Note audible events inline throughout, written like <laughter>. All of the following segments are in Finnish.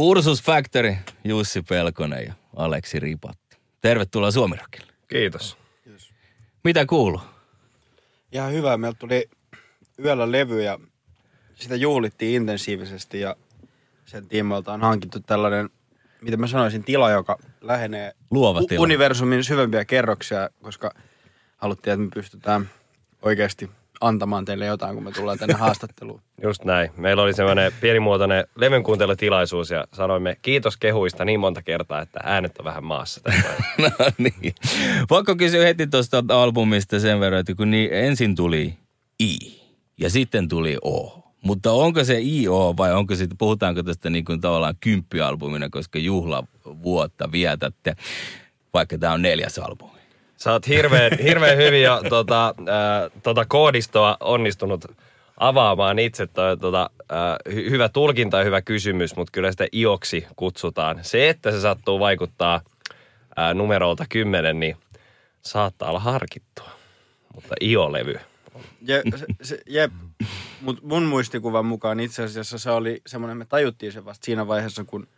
Ursus Factory, Jussi Pelkonen ja Aleksi Ripatti. Tervetuloa Suomirokille. Kiitos. Mitä kuuluu? Ihan hyvä. Meiltä tuli yöllä levy ja sitä juhlittiin intensiivisesti ja sen tiimoilta on hankittu tällainen, miten mä sanoisin, tila, joka lähenee Luova tila. universumin syvempiä kerroksia, koska haluttiin, että me pystytään oikeasti antamaan teille jotain, kun me tullaan tänne haastatteluun. <laughs> Just näin. Meillä oli semmoinen pienimuotoinen levynkuuntelutilaisuus ja sanoimme kiitos kehuista niin monta kertaa, että äänet on vähän maassa. <laughs> No niin. Pakko kysyä heti tuosta albumista sen verran, että kun niin ensin tuli I ja sitten tuli O. Mutta onko se IO vai onko sitten, puhutaanko tästä niin kuin tavallaan kymppialbumina, koska juhlavuotta vietätte, vaikka tämä on neljäs albumi. Sä oot hirveän, hirveän hyvin jo tota, äh, tota koodistoa onnistunut avaamaan itse. Toi, tota, äh, hy- hyvä tulkinta ja hyvä kysymys, mutta kyllä sitä ioksi kutsutaan. Se, että se sattuu vaikuttaa äh, numerolta 10, niin saattaa olla harkittua. Mutta io-levy. Je, se, jep, mut mun muistikuvan mukaan itse asiassa se oli semmoinen, me tajuttiin se vasta siinä vaiheessa, kun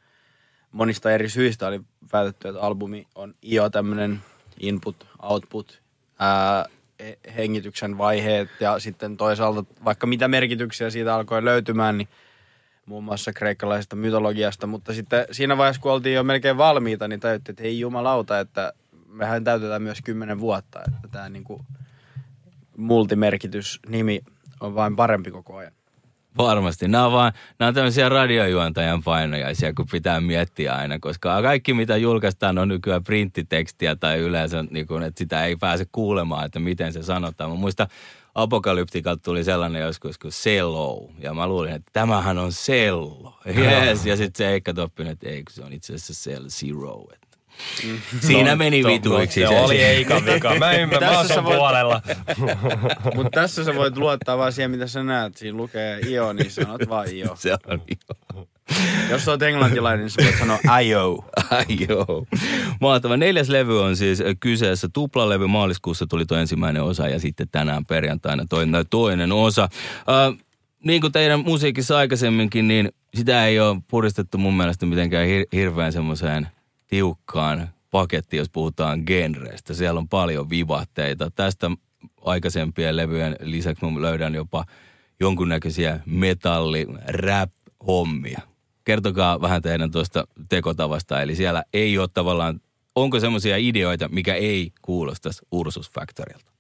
monista eri syistä oli päätetty, että albumi on jo tämmöinen input, output, ää, he- hengityksen vaiheet ja sitten toisaalta vaikka mitä merkityksiä siitä alkoi löytymään, niin muun muassa kreikkalaisesta mytologiasta, mutta sitten siinä vaiheessa, kun oltiin jo melkein valmiita, niin tajuttiin, että ei jumalauta, että mehän täytetään myös kymmenen vuotta, että tämä niinku multimerkitys-nimi on vain parempi koko ajan. Varmasti. Nämä on, vaan, nämä on tämmöisiä radiojuontajan painojaisia, kun pitää miettiä aina, koska kaikki mitä julkaistaan on nykyään printtitekstiä tai yleensä, niin kuin, että sitä ei pääse kuulemaan, että miten se sanotaan. Mä muistan, Apokalyptikalta tuli sellainen joskus kuin cello, ja mä luulin, että tämähän on sello. Yes. Ja sitten se Eikka Toppinen, että ei, kun se on itse asiassa cell zero. Että. Siinä meni vituiksi. Se oli Eikan vika. Mä ymmärrän, mä oon voit- puolella. <laughs> Mutta tässä sä voit luottaa vaan siihen, mitä sä näet. Siinä lukee io, niin sanot vaan io. <laughs> Se on jo. Jos sä oot englantilainen, niin sä voit sanoa io. Joo. <laughs> Mahtava. Neljäs levy on siis kyseessä tuplalevy. Maaliskuussa tuli tuo ensimmäinen osa ja sitten tänään perjantaina toinen, toinen osa. Äh, niin kuin teidän musiikissa aikaisemminkin, niin sitä ei ole puristettu mun mielestä mitenkään hir- hirveän semmoiseen tiukkaan pakettiin, jos puhutaan genreistä. Siellä on paljon vivahteita. Tästä aikaisempien levyjen lisäksi mä löydän jopa jonkunnäköisiä metalli, rap, hommia. Kertokaa vähän teidän tuosta tekotavasta, eli siellä ei ole tavallaan, onko semmoisia ideoita, mikä ei kuulostaisi Ursus Factorilta?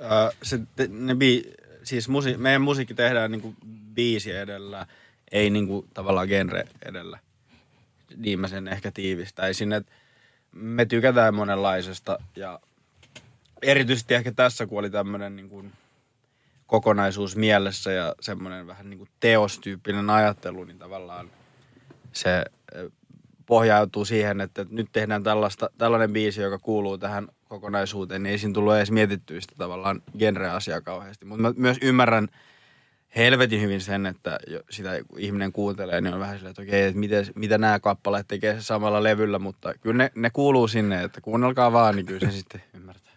Öö, se, ne bi, siis musi, meidän musiikki tehdään niinku biisi edellä, ei niinku tavallaan genre edellä. Niin mä sen ehkä tiivistäisin, että me tykätään monenlaisesta ja erityisesti ehkä tässä, kun oli tämmöinen niinku kokonaisuus mielessä ja semmoinen vähän niinku teostyyppinen ajattelu, niin tavallaan se pohjautuu siihen, että nyt tehdään tällaista, tällainen biisi, joka kuuluu tähän kokonaisuuteen, niin ei siinä tullut edes mietittyä sitä tavallaan genre-asiaa kauheasti. Mutta mä myös ymmärrän helvetin hyvin sen, että sitä ihminen kuuntelee, niin on vähän silleen, että okei, että miten, mitä nämä kappaleet tekee se samalla levyllä, mutta kyllä ne, ne kuuluu sinne, että kuunnelkaa vaan, niin kyllä se sitten ymmärtää.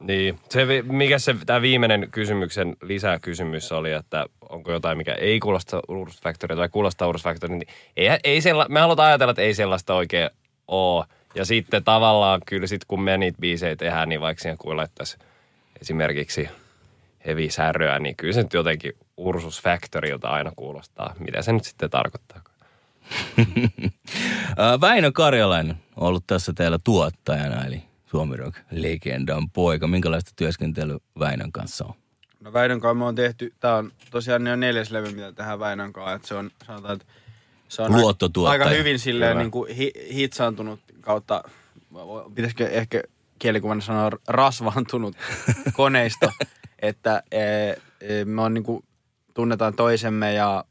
Niin. Se, mikä se, tämä viimeinen kysymyksen lisäkysymys oli, että onko jotain, mikä ei kuulosta Urus Factory tai kuulostaa Urus Factory, niin ei, ei sella, me halutaan ajatella, että ei sellaista oikein ole. Ja sitten tavallaan kyllä sit kun me niitä biisejä tehdään, niin vaikka siihen kuin laittaisi esimerkiksi heavy säröä, niin kyllä se nyt jotenkin Ursus Factorylta aina kuulostaa. Mitä se nyt sitten tarkoittaa? <laughs> Väinö Karjalainen on ollut tässä teillä tuottajana, eli Suomi Rock legendan poika. Minkälaista työskentelyä Väinön kanssa on? No Väinön kanssa me on tehty, tää on tosiaan ne on neljäs levy, mitä tehdään Väinön kanssa, että se on, sanotaan, että se on aika hyvin silleen Hyvä. niin kuin hi, hitsaantunut kautta, pitäisikö ehkä kielikuvana sanoa rasvaantunut <laughs> koneisto, että e, e, me on niin kuin, tunnetaan toisemme ja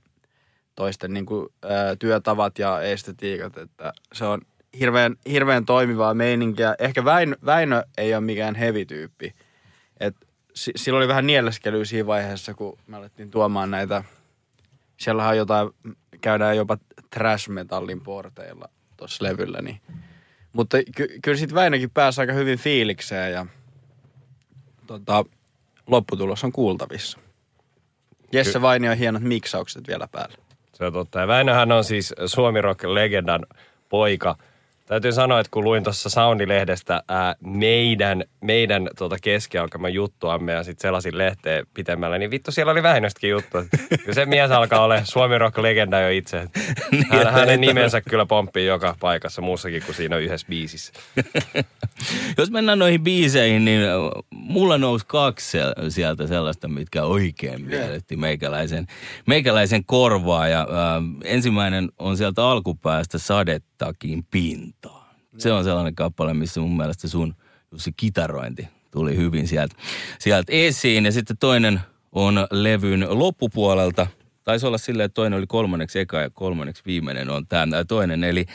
toisten niin kuin, ää, työtavat ja estetiikat, että se on hirveän, hirveän toimivaa meininkiä. Ehkä Väinö, Väinö ei ole mikään heavy-tyyppi. Et si, sillä oli vähän nieleskelyä siinä vaiheessa, kun me alettiin tuomaan näitä, siellähän on jotain, käydään jopa trash metallin porteilla tuossa levyllä, niin. Mutta ky, kyllä sitten Väinökin pääsi aika hyvin fiilikseen ja tota, lopputulos on kuultavissa. Jesse Vainio on hienot miksaukset vielä päällä. Se on totta. Ja Väinöhän on siis Suomi Rock-legendan poika. Täytyy sanoa, että kun luin tuossa Soundilehdestä ää, meidän, meidän tuota keskialkaman juttuamme ja sitten selasin lehteen pitemmällä, niin vittu siellä oli Väinöstäkin juttu. Kyllä se mies alkaa olla Suomi Rock-legenda jo itse. <laughs> Hän, hänen nimensä kyllä pomppii joka paikassa muussakin kuin siinä yhdessä biisissä. <laughs> Jos mennään noihin biiseihin, niin mulla nousi kaksi sieltä sellaista, mitkä oikein mielletti meikäläisen, meikäläisen korvaa. Ja äh, ensimmäinen on sieltä alkupäästä Sadettakin pintaan. Se on sellainen kappale, missä mun mielestä sun Jussi kitarointi tuli hyvin sieltä, sieltä esiin. Ja sitten toinen on levyn loppupuolelta. Taisi olla silleen, että toinen oli kolmanneksi eka ja kolmanneksi viimeinen on tämä toinen. Eli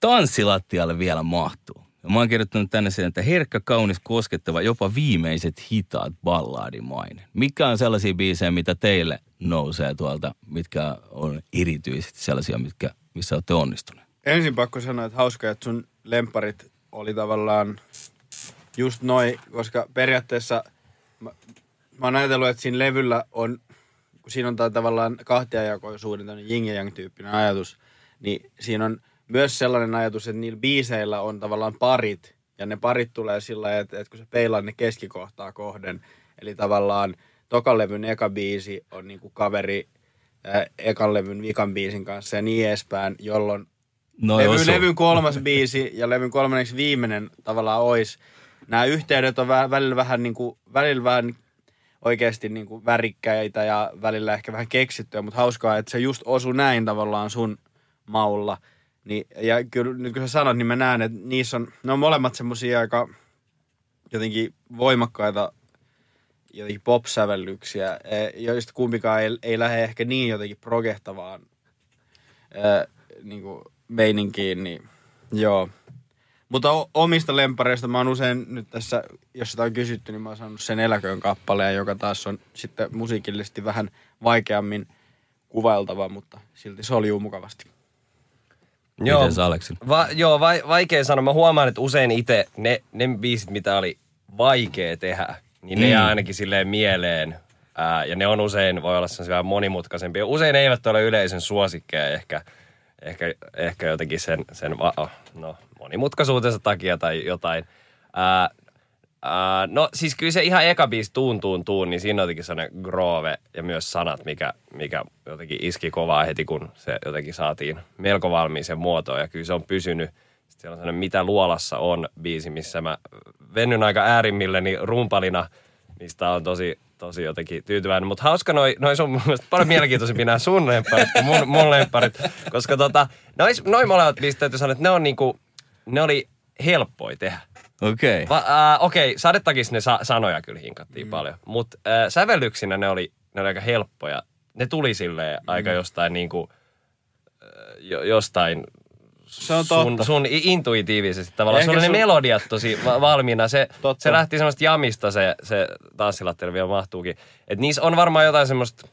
tanssilattialle vielä mahtuu. Ja mä oon kirjoittanut tänne sen, että herkkä, kaunis, koskettava, jopa viimeiset hitaat ballaadimainen. Mikä on sellaisia biisejä, mitä teille nousee tuolta, mitkä on erityisesti sellaisia, mitkä, missä olette onnistuneet? Ensin pakko sanoa, että hauska, että sun lemparit oli tavallaan just noin, koska periaatteessa mä, mä oon ajatellut, että siinä levyllä on, kun siinä on tää tavallaan kahtiajakoisuuden, tämmöinen yin ja yang tyyppinen ajatus, niin siinä on myös sellainen ajatus, että niillä biiseillä on tavallaan parit, ja ne parit tulee sillä lailla, että, että kun se peilaa ne keskikohtaa kohden, eli tavallaan tokan levyn eka biisi on niinku kaveri ekan levyn vikan biisin kanssa ja niin edespäin, jolloin No levy, levyn kolmas biisi ja levyn kolmanneksi viimeinen tavallaan ois. Nämä yhteydet on vä- välillä vähän, niin kuin, välillä vähän oikeasti niin kuin värikkäitä ja välillä ehkä vähän keksittyä, mutta hauskaa, että se just osu näin tavallaan sun maulla. Niin, ja kyllä nyt kun sä sanot, niin mä näen, että niissä on, ne on molemmat semmosia aika jotenkin voimakkaita jotenkin pop-sävellyksiä, eh, joista kumpikaan ei, ei lähde ehkä niin jotenkin progehtavaan ää, niin kuin meininkiin, niin joo. Mutta omista lempareista mä oon usein nyt tässä, jos sitä on kysytty, niin mä oon saanut sen eläköön kappaleen, joka taas on sitten musiikillisesti vähän vaikeammin kuvailtava, mutta silti se oli mukavasti. Mites Aleksi? Va, joo, vai, vaikea sanoa. Mä huomaan, että usein itse ne, ne biisit, mitä oli vaikea tehdä, niin ne Mm. jää ainakin silleen mieleen. Ää, ja ne on usein, voi olla sellaisia vähän monimutkaisempia. Usein ne eivät ole yleisön suosikkeja ehkä, ehkä, ehkä jotenkin sen, sen va- no, monimutkaisuutensa takia tai jotain. Ää, ää, no siis kyllä se ihan eka biisi tuun tuun tuun, niin siinä on jotenkin sellainen groove ja myös sanat, mikä, mikä jotenkin iski kovaa heti, kun se jotenkin saatiin melko valmiiseen muotoon. Ja kyllä se on pysynyt. Sitten siellä on sellainen Mitä luolassa on biisi, missä mä vennyn aika äärimmilleni rumpalina, mistä on tosi, tosi jotenkin tyytyväinen. Mutta hauska noi, noi sun mun mielestä paljon mielenkiintoisempia nämä sun lemparit kuin mun, mun lemparit. Koska tota, noin noi molemmat biisit täytyy sanoa, että ne on niinku, ne oli helppoja tehdä. Okei. Okay. Äh, Okei, okay, sadetakissa ne sa- sanoja kyllä hinkattiin mm. paljon, mutta äh, sävellyksinä ne oli, ne oli aika helppoja. Ne tuli silleen mm. aika jostain niinku, jo, jostain Se on sun, totta. sun intuitiivisesti tavallaan. Ehkä Sulla oli ne sun- melodiat tosi va- valmiina. Se, Totta. se lähti semmoista jamista se, se tanssilattelu vielä mahtuukin. Et niissä on varmaan jotain semmoista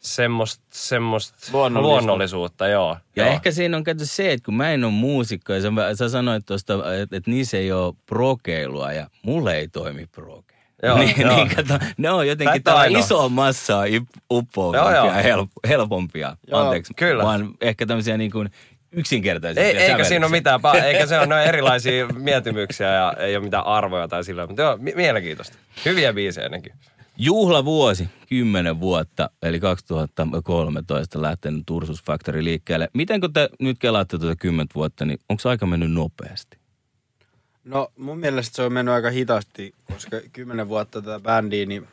semmoista, semmoista Luonnollista. luonnollisuutta, joo. Ja joo. ehkä siinä on kato se, että kun mä en ole muusikko ja sä, sä sanoit tuosta, että, että niissä ei ole prokeilua ja mulle ei toimi proke. Joo, <laughs> niin, joo. niin kato, ne on jotenkin ainoa. iso massaa ip- uppoavampia joo. help, helpompia. Joo, Anteeksi. kyllä. Vaan ehkä tämmöisiä niin kuin yksinkertaisia Ei, eikä siinä ole mitään, pa- eikä se ole noin erilaisia mieltymyksiä ja ei ole mitään arvoja tai sillä, mutta joo, mi- mielenkiintoista. Hyviä biisejä nekin. Juhlavuosi, 10 vuotta, eli 2013 lähtenyt Tursus Factory liikkeelle. Miten kun te nyt kelaatte tuota 10 vuotta, niin onko aika mennyt nopeasti? No mun mielestä se on mennyt aika hitaasti, koska kymmenen vuotta tätä bändiä, niin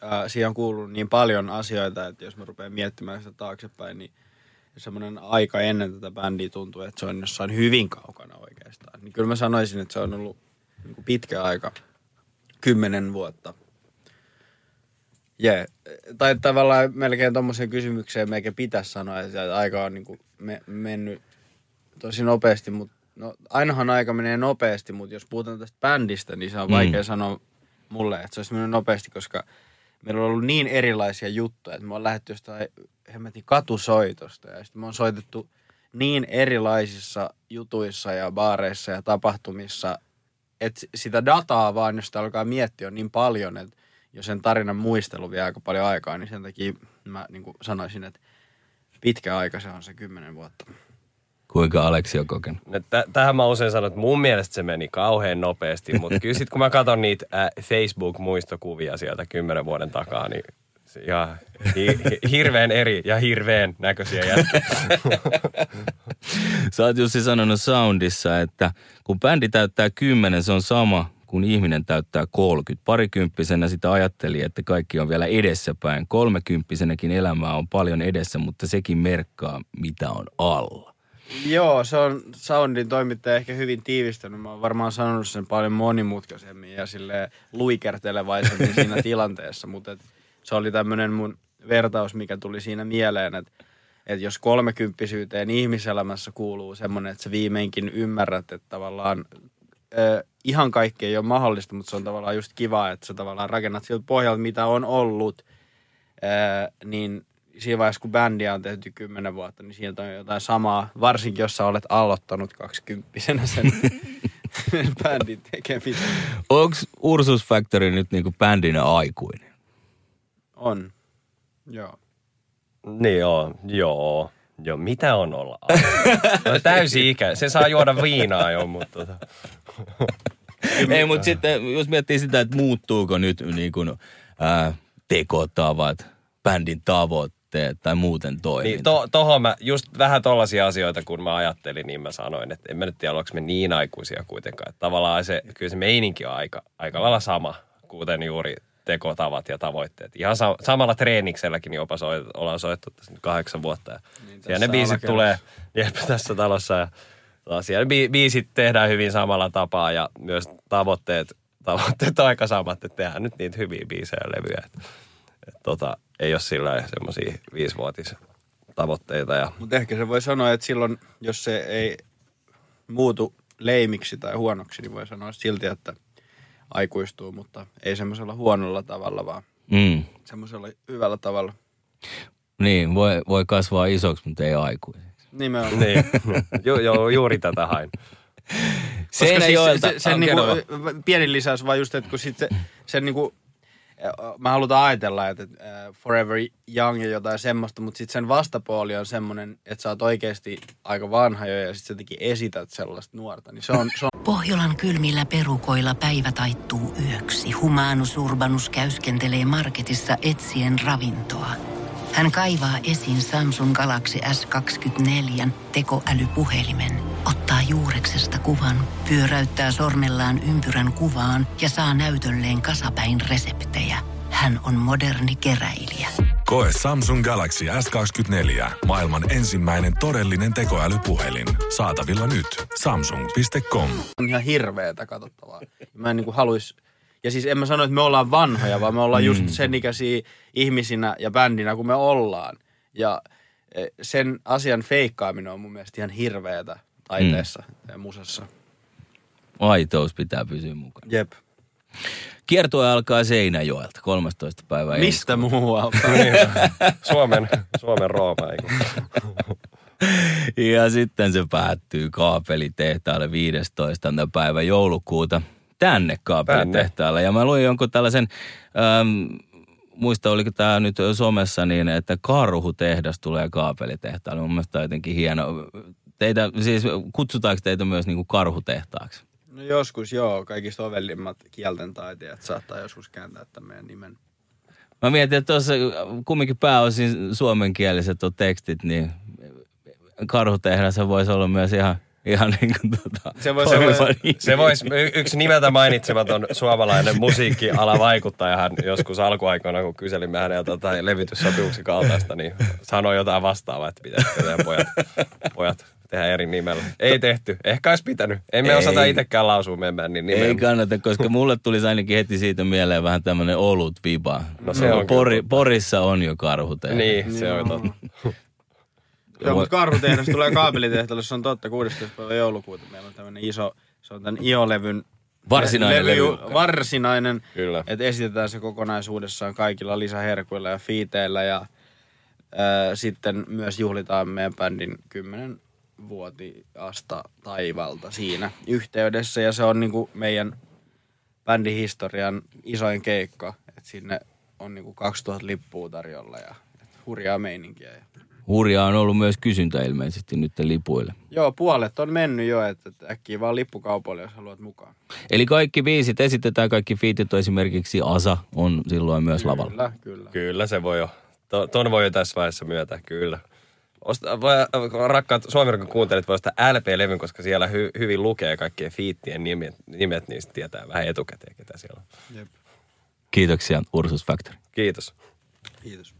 ää, siihen on kuulunut niin paljon asioita, että jos mä rupean miettimään sitä taaksepäin, niin semmoinen aika ennen tätä bändiä tuntuu, että se on jossain hyvin kaukana oikeastaan. Niin kyllä mä sanoisin, että se on ollut niin kuin pitkä aika, kymmenen vuotta. Jee. Tai tavallaan melkein tuommoiseen kysymykseen meikä pitäisi sanoa, että aika on niin kuin me, mennyt tosi nopeasti, mutta no, ainahan aika menee nopeasti, mutta jos puhutaan tästä bändistä, niin se on Mm. vaikea sanoa mulle, että se olisi mennyt nopeasti, koska meillä on ollut niin erilaisia juttuja, että me on lähdetty jostain hemmetin katusoitosta ja sitten me on soitettu niin erilaisissa jutuissa ja baareissa ja tapahtumissa, että sitä dataa vaan, jos sitä alkaa miettiä, on niin paljon, että jos sen tarinan muistelu vie aika paljon aikaa, niin sen takia mä niin kuin sanoisin, että pitkä aika se on se kymmenen vuotta. Kuinka Aleksi on kokenut? No, tä- tähän mä usein sanon, että mun mielestä se meni kauhean nopeasti, mutta <laughs> kyllä sit kun mä katson niitä äh, Facebook-muistokuvia sieltä kymmenen vuoden takaa, niin ihan hi- hi- hirveän eri ja hirveän näköisiä jätkiä. Sä oot Jussi sanonut Soundissa, että kun bändi täyttää 10, se on sama kuin ihminen täyttää 30. Parikymppisenä sitä ajatteli, että kaikki on vielä edessäpäin. Kolmekymppisenäkin elämää on paljon edessä, mutta sekin merkkaa, mitä on alla. Joo, se on Soundin toimittaja ehkä hyvin tiivistänyt. Mä oon varmaan sanonut sen paljon monimutkaisemmin ja sille luikertelevaisemmin siinä <laughs> tilanteessa, mutta et se oli tämmöinen mun vertaus, mikä tuli siinä mieleen, että et jos kolmekymppisyyteen ihmiselämässä kuuluu semmoinen, että sä viimeinkin ymmärrät, että tavallaan ö, ihan kaikki ei ole mahdollista, mutta se on tavallaan just kiva, että sä tavallaan rakennat siltä pohjalta, mitä on ollut, ö, niin siinä vaiheessa, kun bändiä on tehty kymmenen vuotta, niin sieltä on jotain samaa, varsinkin jos sä olet aloittanut kaksikymppisenä sen <laughs> bändin tekemisen. Onko Ursus Factory nyt niinku bändinä aikuinen? On, joo. niin joo, joo. Joo, mitä on olla? <laughs> No, täysi ikä. Se saa juoda viinaa jo, mutta tota. <laughs> Ei, mutta sitten jos miettii sitä, että muuttuuko nyt niin kuin, ää, tekotavat, bändin tavoitteet tai muuten toiminta. Niin, to, tohon mä, just vähän tollaisia asioita, kun mä ajattelin, niin mä sanoin, että en mä nyt tiedä, ollaanko me niin aikuisia kuitenkaan. Että tavallaan se, kyllä se meininki on aika, aika lailla sama, kuten juuri tekotavat ja tavoitteet. Ihan sa- samalla treenikselläkin jopa soit, ollaan soittu tässä nyt kahdeksan vuotta. Ja Niin, siellä ne biisit alakerrassa. tulee jep, <laughs> tässä talossa ja siellä bi- biisit tehdään hyvin samalla tapaa ja myös tavoitteet, <laughs> tavoitteet on aika samat, että tehdään nyt niitä hyviä biisejä ja levyjä. Et, et tota, ei ole sillä semmoisia viisivuotis tavoitteita ja Mutta ehkä se voi sanoa, että silloin, jos se ei muutu leimiksi tai huonoksi, niin voi sanoa silti, että aikuistuu, mutta ei semmoisella huonolla tavalla, vaan Mm. semmoisella hyvällä tavalla. Niin, voi, voi kasvaa isoksi, mutta ei aikuiseksi. Nimenomaan. niin, <laughs> ju, ju, juuri tätä hain. Seinäjoelta. Siis se, se, Ah, sen niinku, kerro vaan. pieni lisäys vaan just, että kun sit se, sen niinku, mä halutaan ajatella, että äh, Forever Young ja jotain semmoista, mutta sitten sen vastapuoli on semmoinen, että sä oot oikeasti aika vanha jo ja sitten sä esität sellaista nuorta. Niin se on, se on <laughs> Pohjolan kylmillä perukoilla päivä taittuu yöksi. Humanus Urbanus käyskentelee marketissa etsien ravintoa. Hän kaivaa esiin Samsung Galaxy S24 tekoälypuhelimen, ottaa juureksesta kuvan, pyöräyttää sormellaan ympyrän kuvaan ja saa näytölleen kasapäin reseptejä. Hän on moderni keräilijä. Koe Samsung Galaxy S24. Maailman ensimmäinen todellinen tekoälypuhelin. Saatavilla nyt. Samsung.com. on ihan hirveetä katsottavaa. Mä en niinku haluis... Ja siis en mä sano, että me ollaan vanhoja, vaan me ollaan just sen ikäisiä ihmisinä ja bändinä kuin me ollaan. Ja eh, sen asian feikkaaminen on mun mielestä ihan hirveetä taiteessa ja musassa. Aitous pitää pysyä mukana. Jep. Kiertue alkaa Seinäjoelta 13. päivä ensi Mistä muualta? <laughs> Suomen, Suomen Rooma. Ja sitten se päättyy kaapelitehtaalle 15. päivä joulukuuta tänne kaapelitehtaalle. Ja mä luin jonkun tällaisen, ähm, muista oliko tämä nyt somessa niin, että karhutehdas tulee kaapelitehtaalle. Mun mielestä jotenkin hieno. Teitä, siis kutsutaanko teitä myös niin kuin karhutehtaaksi? No joskus joo, kaikista ovellimmat kielten taiteilijat saattaa joskus kääntää tämän meidän nimen. Mä mietin, että tuossa kumminkin pääosin suomenkieliset on tekstit, niin karhutehdas voisi olla myös ihan, ihan niin kuin tota, Se voisi toimiva olla- nimi. Se voisi, y- yksi nimeltä mainitsematon suomalainen musiikkialavaikuttajahan joskus alkuaikoina, kun kyselimme häneltä tai levityssopimuksen kaltaista, niin sanoi jotain vastaavaa, että pitäisikö teidän pojat, pojat tehdä eri nimellä. Ei tehty. Ehkä olisi pitänyt. Emme Ei. osata itsekään lausua meidän bändin nimeä. Ei kannata, koska mulle tulisi ainakin heti siitä mieleen vähän tämmönen olut viba. No se on Pori, kyllä. Porissa on jo karhutehdas. Niin, se on totta. Joo, mutta karhutehdas tulee kaapelitehtaalle, se on totta, 16. päivä joulukuuta. Meillä on tämmöinen iso, se on tämän IO-levyn Varsinainen levy. Varsinainen, Kyllä. että esitetään se kokonaisuudessaan kaikilla lisäherkuilla ja fiiteillä ja ää, sitten myös juhlitaan meidän bändin 10 vuotiasta taivalta siinä yhteydessä ja se on niinku meidän bändin historian isoin keikka, että sinne on niinku 2000 lippua tarjolla ja hurjaa meininkiä. Ja Hurjaa on ollut myös kysyntä ilmeisesti nyt lipuille. Joo, puolet on mennyt jo, että, äkkiä vaan lippukaupoille, jos haluat mukaan. Eli kaikki biisit esitetään, kaikki fiitit on esimerkiksi Asa on silloin myös lavalla. Kyllä, kyllä. Kyllä se voi jo. To, ton voi jo tässä vaiheessa myöntää, kyllä. Osta, voi, rakkaat suomirokon kuuntelijat voi ostaa LP-levyn, koska siellä hy, hyvin lukee kaikkien fiittien nimet, nimet, niin tietää vähän etukäteen, ketä siellä on. Jep. Kiitoksia Ursus Factory. Kiitos. Kiitos.